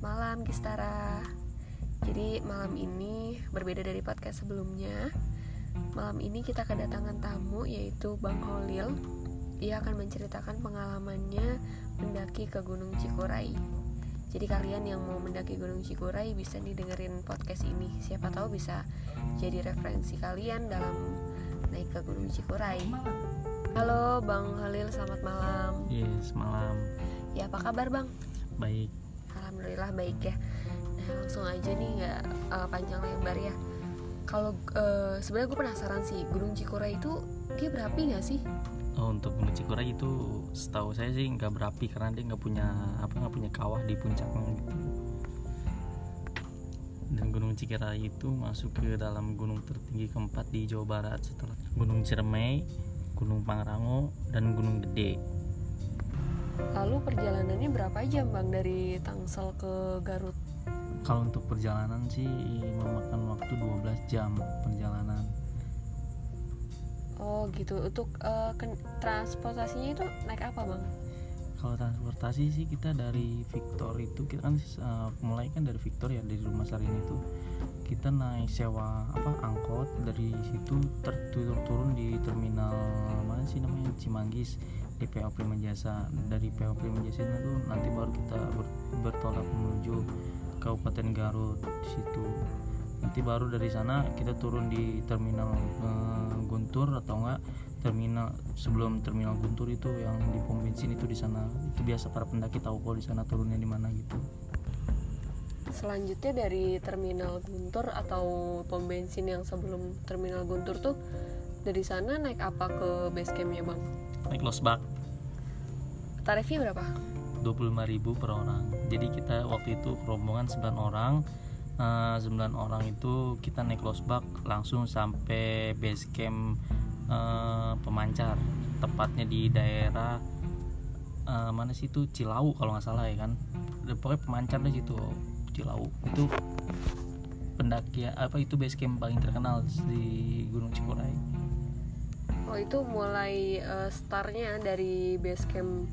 Selamat malam Gistara Jadi malam ini berbeda dari podcast sebelumnya. Malam ini kita kedatangan tamu yaitu Bang Holil. Ia akan menceritakan pengalamannya mendaki ke Gunung Cikuray. Jadi kalian yang mau mendaki Gunung Cikuray bisa nih dengerin podcast ini. Siapa tahu bisa jadi referensi kalian dalam naik ke Gunung Cikuray. Halo Bang Holil, selamat malam. Yes, malam. Ya apa kabar Bang? Baik. Alhamdulillah baik ya. Nah langsung aja nih nggak uh, panjang lebar ya. Kalau uh, sebenarnya gue penasaran sih Gunung Cikura itu dia berapi nggak sih? Oh, untuk Gunung Cikuray itu setahu saya sih nggak berapi karena dia nggak punya apa nggak punya kawah di puncaknya gitu. Dan Gunung Cikuray itu masuk ke dalam gunung tertinggi keempat di Jawa Barat setelah Gunung Ciremai, Gunung Pangrango, dan Gunung Gede. Lalu perjalanannya berapa jam bang dari Tangsel ke Garut? Kalau untuk perjalanan sih memakan waktu 12 jam perjalanan. Oh gitu. Untuk uh, transportasinya itu naik apa bang? Kalau transportasi sih kita dari Victor itu kita kan uh, mulai kan dari Victor ya dari rumah Sarin itu kita naik sewa apa angkot dari situ terturun turun di terminal mana sih namanya Cimanggis di PO Prima Jasa dari PO Prima Jasa itu nanti baru kita ber, bertolak menuju Kabupaten Garut di situ. Nanti baru dari sana kita turun di terminal eh, Guntur atau enggak terminal sebelum terminal Guntur itu yang di pom bensin itu di sana. Itu biasa para pendaki tahu kok di sana turunnya di mana gitu. Selanjutnya dari terminal Guntur atau pom bensin yang sebelum terminal Guntur tuh dari sana naik apa ke base campnya bang? Naik losbak tarifnya berapa? 25.000 per orang. Jadi kita waktu itu rombongan 9 orang uh, eh, 9 orang itu kita naik losbak langsung sampai base camp uh, pemancar. Tepatnya di daerah uh, mana sih itu? Cilau kalau nggak salah ya kan. Pokoknya pemancar di situ Cilau. Itu pendaki apa itu base camp paling terkenal di Gunung Cikuray Oh itu mulai uh, startnya dari base camp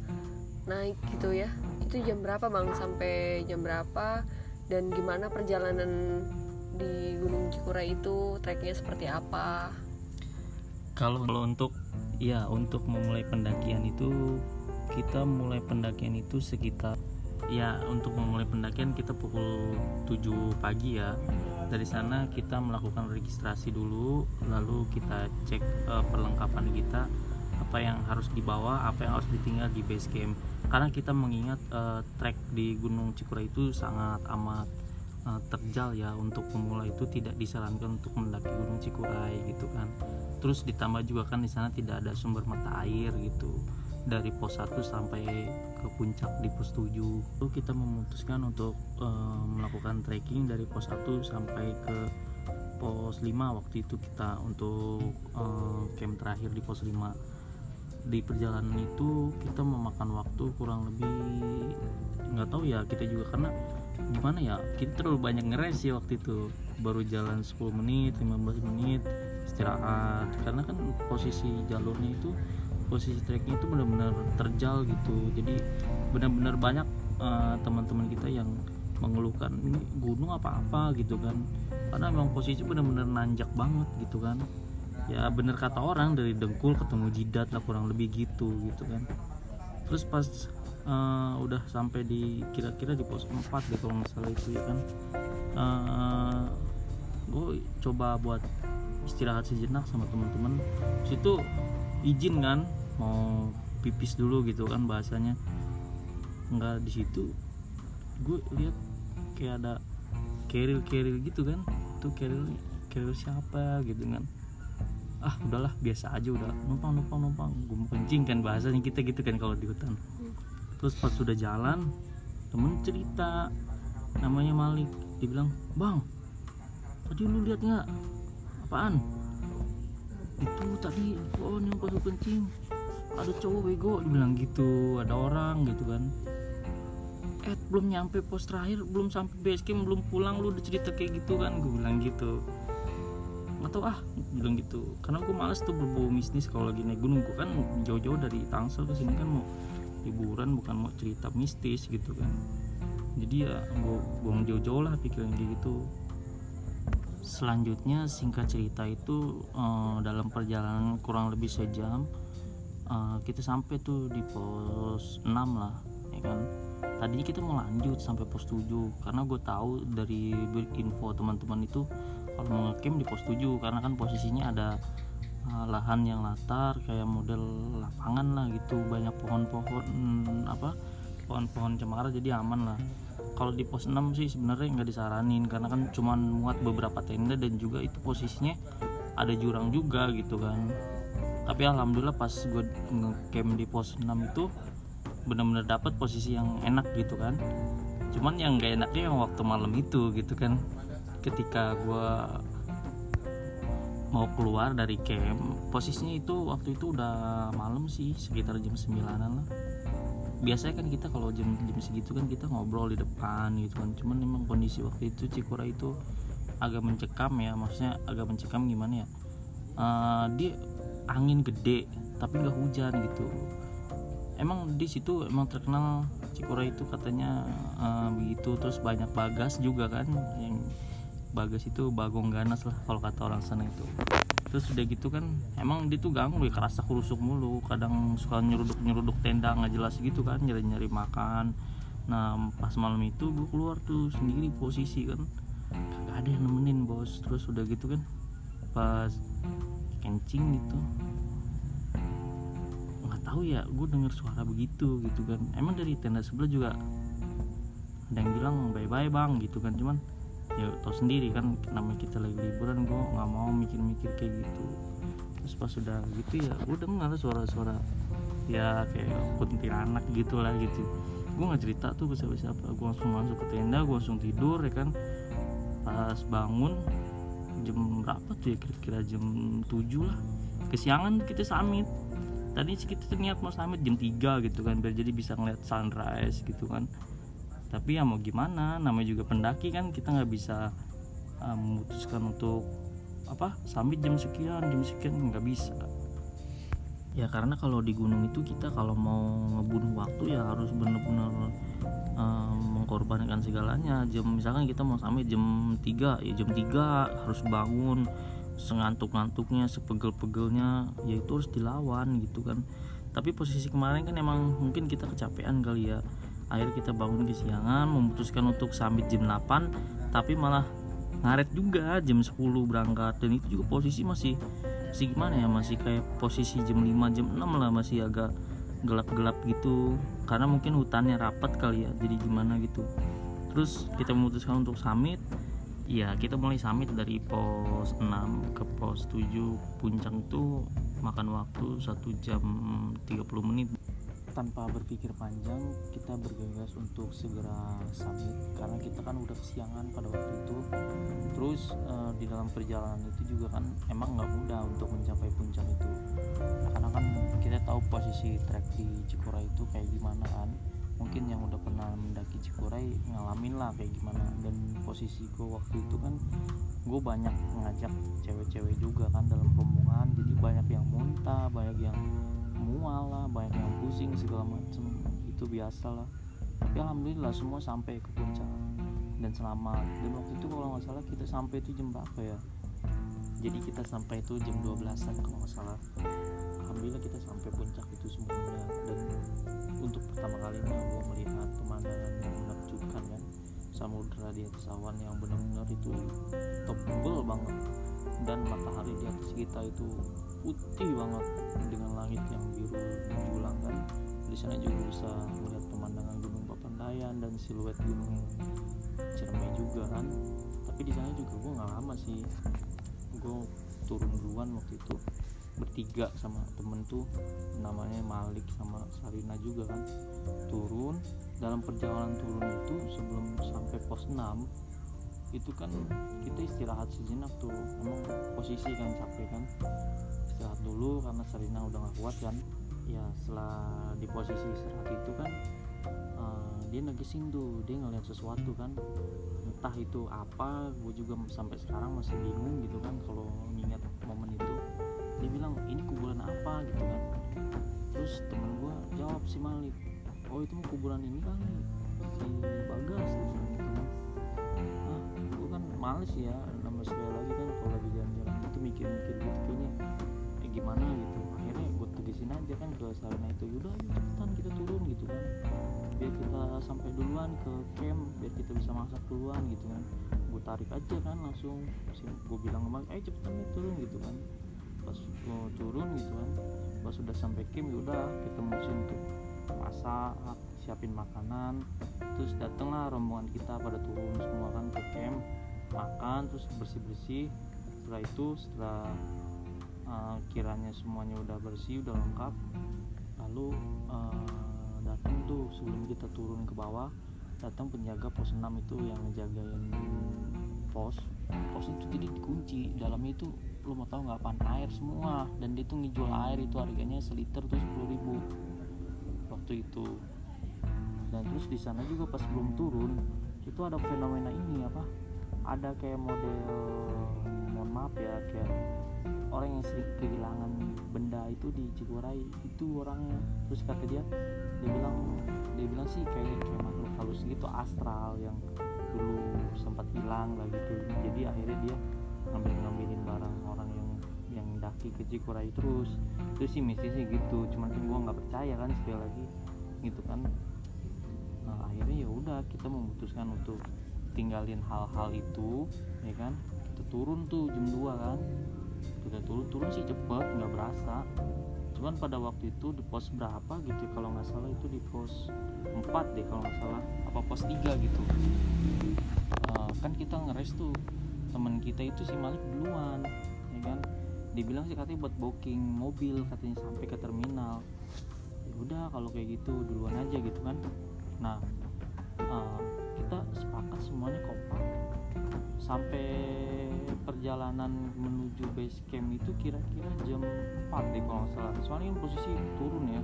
naik gitu ya. Itu jam berapa bang? Sampai jam berapa? Dan gimana perjalanan di Gunung Cikura itu? Treknya seperti apa? Kalau untuk ya untuk memulai pendakian itu kita mulai pendakian itu sekitar ya untuk memulai pendakian kita pukul 7 pagi ya dari sana kita melakukan registrasi dulu lalu kita cek uh, perlengkapan kita apa yang harus dibawa apa yang harus ditinggal di base camp. Karena kita mengingat uh, trek di Gunung Cikura itu sangat amat uh, terjal ya untuk pemula itu tidak disarankan untuk mendaki Gunung Cikuray gitu kan. Terus ditambah juga kan di sana tidak ada sumber mata air gitu dari pos 1 sampai ke puncak di pos 7 itu kita memutuskan untuk uh, melakukan trekking dari pos 1 sampai ke pos 5 waktu itu kita untuk uh, camp terakhir di pos 5 di perjalanan itu kita memakan waktu kurang lebih nggak tahu ya kita juga karena gimana ya kita terlalu banyak ngeres sih waktu itu. Baru jalan 10 menit 15 menit istirahat. Karena kan posisi jalurnya itu posisi treknya itu benar-benar terjal gitu. Jadi benar-benar banyak uh, teman-teman kita yang mengeluhkan ini gunung apa-apa? gitu kan. Karena memang posisi benar-benar nanjak banget gitu kan. Ya bener kata orang dari dengkul ketemu jidat lah kurang lebih gitu gitu kan. Terus pas uh, udah sampai di kira-kira di pos 4 gitu kalau misalnya itu ya kan. Uh, eh, gue coba buat istirahat sejenak sama teman-teman. Situ izin kan mau pipis dulu gitu kan bahasanya. Nggak di situ gue lihat kayak ada keril keril gitu kan. Tuh keril keril siapa gitu kan. Ah udahlah biasa aja udah. Numpang numpang numpang. Gue kencing kan bahasanya kita gitu kan kalau di hutan. Terus pas sudah jalan temen cerita namanya Malik. Dibilang bang tadi lu lihat nggak? Apaan itu tadi oh yang pas kencing. Ada cowok bego. Dibilang gitu ada orang gitu kan. Eh belum nyampe pos terakhir belum sampai base camp belum pulang lu udah cerita kayak gitu kan? Gue bilang gitu. Nggak tau ah bilang gitu. Karena gue males tuh berbau bisnis kalau lagi naik gunung. Gue kan jauh-jauh dari Tangsel ke sini kan mau liburan bukan mau cerita mistis gitu kan. Jadi ya gue buang jauh-jauh lah pikiran kayak gitu selanjutnya singkat cerita itu uh, dalam perjalanan kurang lebih sejam uh, kita sampai tuh di pos 6 lah ya kan? Tadinya kita mau lanjut sampai pos 7 karena gue tahu dari info teman-teman itu kalau mau ngecamp di pos 7 karena kan posisinya ada uh, lahan yang latar kayak model lapangan lah gitu banyak pohon-pohon apa pohon-pohon cemara jadi aman lah kalau di pos 6 sih sebenarnya nggak disaranin karena kan cuma muat beberapa tenda dan juga itu posisinya ada jurang juga gitu kan. Tapi alhamdulillah pas gue ngecamp di pos 6 itu benar-benar dapat posisi yang enak gitu kan. Cuman yang gak enaknya yang waktu malam itu gitu kan. Ketika gue mau keluar dari camp posisinya itu waktu itu udah malam sih sekitar jam 9an lah. Biasanya kan kita kalau jam jam segitu kan kita ngobrol di depan gitu kan. Cuman memang kondisi waktu itu Cikura itu agak mencekam ya maksudnya agak mencekam gimana ya? Uh, dia angin gede tapi nggak hujan gitu. Emang di situ emang terkenal Cikura itu katanya uh, begitu. Terus banyak bagas juga kan yang bagas itu bagong ganas lah kalau kata orang sana itu. Terus udah gitu kan emang dia tuh ganggu ya kerasa kerusuk mulu. Kadang suka nyeruduk nyeruduk tenda nggak jelas gitu kan nyari nyari makan. Nah pas malam itu gue keluar tuh sendiri posisi kan. Gak ada yang nemenin bos. Terus udah gitu kan pas kencing gitu. Nggak tahu ya gue denger suara begitu gitu kan. Emang dari tenda sebelah juga ada yang bilang bye bye bang gitu kan. Cuman ya tau sendiri kan namanya kita lagi liburan gue nggak mau mikir-mikir kayak gitu. Terus pas sudah gitu ya gue dengar suara-suara ya kayak kuntilanak gitu lah gitu. Gue nggak cerita tuh ke siapa-siapa. Gue langsung masuk ke tenda gue langsung tidur ya kan. Pas bangun jam berapa tuh ya? Kira-kira jam 7 lah. Kesiangan kita samit. Tadi kita niat mau samit jam 3 gitu kan biar jadi bisa ngeliat sunrise gitu kan tapi ya mau gimana? Namanya juga pendaki kan kita nggak bisa uh, memutuskan untuk apa sambil jam sekian jam sekian nggak bisa. Ya karena kalau di gunung itu kita kalau mau ngebunuh waktu ya harus benar-benar uh, mengorbankan segalanya. Jam misalkan kita mau sampai jam 3 ya jam 3 harus bangun sengantuk-ngantuknya sepegel-pegelnya ya itu harus dilawan gitu kan. Tapi posisi kemarin kan emang mungkin kita kecapean kali ya akhirnya kita bangun kesiangan memutuskan untuk sambil jam 8 tapi malah ngaret juga jam 10 berangkat. Dan itu juga posisi masih masih gimana ya masih kayak posisi jam 5 jam 6 lah masih agak gelap-gelap gitu. Karena mungkin hutannya rapat kali ya jadi gimana gitu. Terus kita memutuskan untuk summit. Ya kita mulai summit dari pos 6 ke pos 7 puncak itu makan waktu 1 jam 30 menit tanpa berpikir panjang kita bergegas untuk segera summit karena kita kan udah kesiangan pada waktu itu. Terus uh, di dalam perjalanan itu juga kan emang nggak mudah untuk mencapai puncak itu. Karena kan kita tahu posisi trek di Cikuray itu kayak gimana kan. Mungkin yang udah pernah mendaki Cikuray ngalamin lah kayak gimana. Dan posisi gue waktu itu kan gue banyak ngajak cewek-cewek juga kan dalam rombongan jadi banyak yang muntah banyak yang mual lah banyak yang pusing segala macem. Itu biasa lah. Tapi alhamdulillah semua sampai ke puncak. Dan selamat. Dan waktu itu kalau nggak salah kita sampai itu jam berapa ya? Jadi kita sampai itu jam 12an kalau nggak salah. Alhamdulillah kita sampai puncak itu semuanya. Dan untuk pertama kalinya gue melihat pemandangan yang menakjubkan kan. Samudra di atas awan yang benar-benar itu tebel banget. Dan matahari di atas kita itu putih banget dengan langit yang biru menjulang kan di sana juga bisa melihat pemandangan gunung Papandayan dan siluet gunung Ciremai juga kan. Tapi di sana juga gue nggak lama sih. Gue turun duluan waktu itu bertiga sama temen tuh namanya Malik sama Sarina juga kan. Turun dalam perjalanan turun itu sebelum sampai pos 6 itu kan kita istirahat sejenak tuh. Emang posisi kan capek kan. Istirahat dulu karena Sarina udah gak kuat kan ya setelah di posisi istirahat itu kan uh, dia nagisin tuh dia ngeliat sesuatu kan. Entah itu apa gue juga sampai sekarang masih bingung gitu kan kalau nginget momen itu. Dia bilang ini kuburan apa? gitu kan. Terus temen gue jawab si Malik oh itu kuburan ini kali si bagas. Gitu kan ah gue kan males ya nama sekali lagi kan kalau lagi jalan-jalan. Itu mikir-mikir gitu kayaknya eh, gimana gitu gue tegesin aja kan ke sarana itu. Yaudah ayo cepetan kita turun gitu kan. Biar kita sampai duluan ke camp biar kita bisa masak duluan gitu kan. Gue tarik aja kan langsung gue bilang ke eh cepetan nih turun gitu kan. Pas gue turun gitu kan pas sudah sampai camp yaudah kita mesti untuk masak siapin makanan. Terus datanglah rombongan kita pada turun semua kan ke camp makan terus bersih bersih setelah itu setelah uh, kiranya semuanya udah bersih udah lengkap. Lalu uh, datang tuh sebelum kita turun ke bawah datang penjaga pos 6 itu yang ngejagain pos. Pos itu jadi dikunci dalamnya itu lu mau tahu nggak pan air semua. Dan dia tuh ngejual air itu harganya seliter tuh sepuluh ribu. Waktu itu. Dan terus di sana juga pas belum turun itu ada fenomena ini apa? Ada kayak model mohon maaf ya kayak orang yang sering kehilangan benda itu di Cikuray itu orangnya. Terus kata dia dia bilang dia bilang sih kayak kayak makhluk halus gitu astral yang dulu sempat hilang lah gitu. Jadi akhirnya dia ngambil ngambilin barang orang yang yang daki ke Cikuray terus. Itu sih mistisnya gitu cuman kan gue nggak percaya kan sekali lagi gitu kan. Nah akhirnya ya udah kita memutuskan untuk tinggalin hal-hal itu ya kan. Kita turun tuh jam 2 kan kita turun turun sih cepet nggak berasa. Cuman pada waktu itu di pos berapa gitu ya, kalau nggak salah itu di pos 4 deh kalau nggak salah apa pos 3 gitu. Uh, kan kita ngeres tuh temen kita itu si Malik duluan ya kan? Dibilang sih katanya buat booking mobil katanya sampai ke terminal. Ya udah kalau kayak gitu duluan aja gitu kan. Nah uh, kita sepakat semuanya kompak sampai perjalanan menuju base camp itu kira-kira jam 4 deh kalau salah. Soalnya kan posisi turun ya.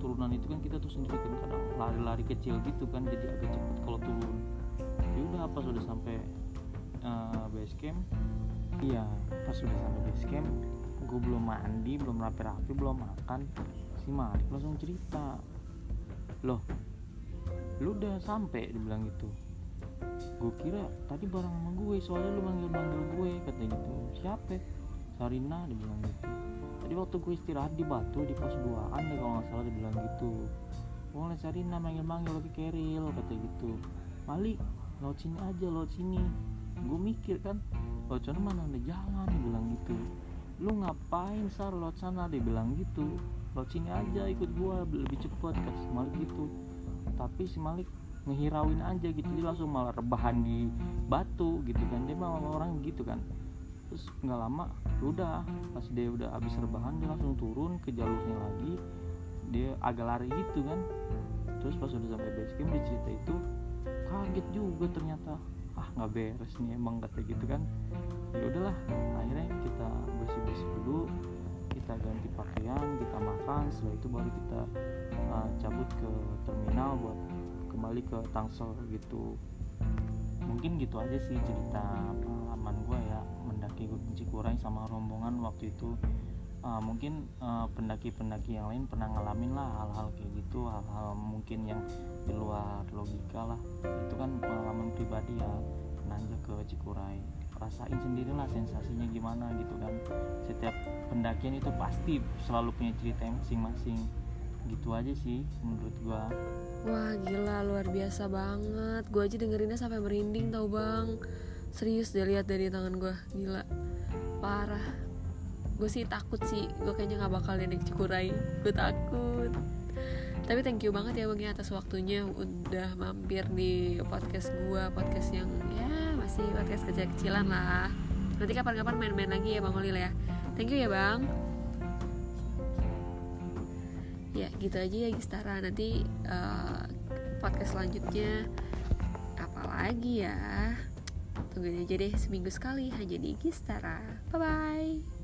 Turunan itu kan kita tuh sendiri kan kadang lari-lari kecil gitu kan jadi agak cepet kalau turun. Ya udah apa sudah sampai uh, base camp iya pas sudah sampai base camp gue belum mandi belum rapi-rapi belum makan si Malik langsung cerita loh lu udah sampai? Dibilang gitu gue kira tadi bareng sama gue soalnya lu manggil manggil gue katanya gitu. Siapa? Sarina dibilang gitu. Tadi waktu gue istirahat di batu di pos 2 an deh kalau nggak salah dibilang gitu. Boleh Sarina manggil manggil lagi keril kata gitu. Malik laut sini aja laut sini. Gue mikir kan laut sana mana ada jalan dibilang gitu. Lu ngapain sar laut sana? Dia bilang gitu. Laut sini aja ikut gue lebih cepet kata Malik gitu. Tapi si Malik ngehirauin aja gitu. Dia langsung malah rebahan di batu gitu kan. Dia malah orang gitu kan. Terus nggak lama udah pas dia udah habis rebahan dia langsung turun ke jalurnya lagi. Dia agak lari gitu kan. Terus pas udah sampai base camp dia cerita itu kaget juga ternyata. Ah nggak beres nih emang kata gitu kan. Ya udahlah akhirnya kita bersih bersih dulu kita ganti pakaian kita makan. Setelah itu baru kita uh, cabut ke terminal buat kembali ke Tangsel gitu. Mungkin gitu aja sih cerita pengalaman gue ya mendaki Gunung Cikuray sama rombongan waktu itu. Uh, mungkin pendaki-pendaki uh, yang lain pernah ngalamin lah hal-hal kayak gitu hal-hal mungkin yang di luar logika lah. Itu kan pengalaman pribadi ya nanjak ke Cikuray. Rasain sendirilah sensasinya gimana gitu kan. Setiap pendakian itu pasti selalu punya cerita masing-masing gitu aja sih menurut gua. Wah gila luar biasa banget. Gua aja dengerinnya sampai merinding tau bang. Serius deh lihat dari tangan gua. Gila. Parah. Gue sih takut sih. Gue kayaknya nggak bakal naik cikurai gue takut. Tapi thank you banget ya bang ya atas waktunya udah mampir di podcast gue podcast yang ya masih podcast kecil-kecilan lah. Nanti kapan-kapan main-main lagi ya bang Olil ya. Thank you ya bang ya gitu aja ya Gistara nanti uh, podcast selanjutnya. Apa lagi ya? Tungguin aja deh seminggu sekali. Hanya di Gistara bye bye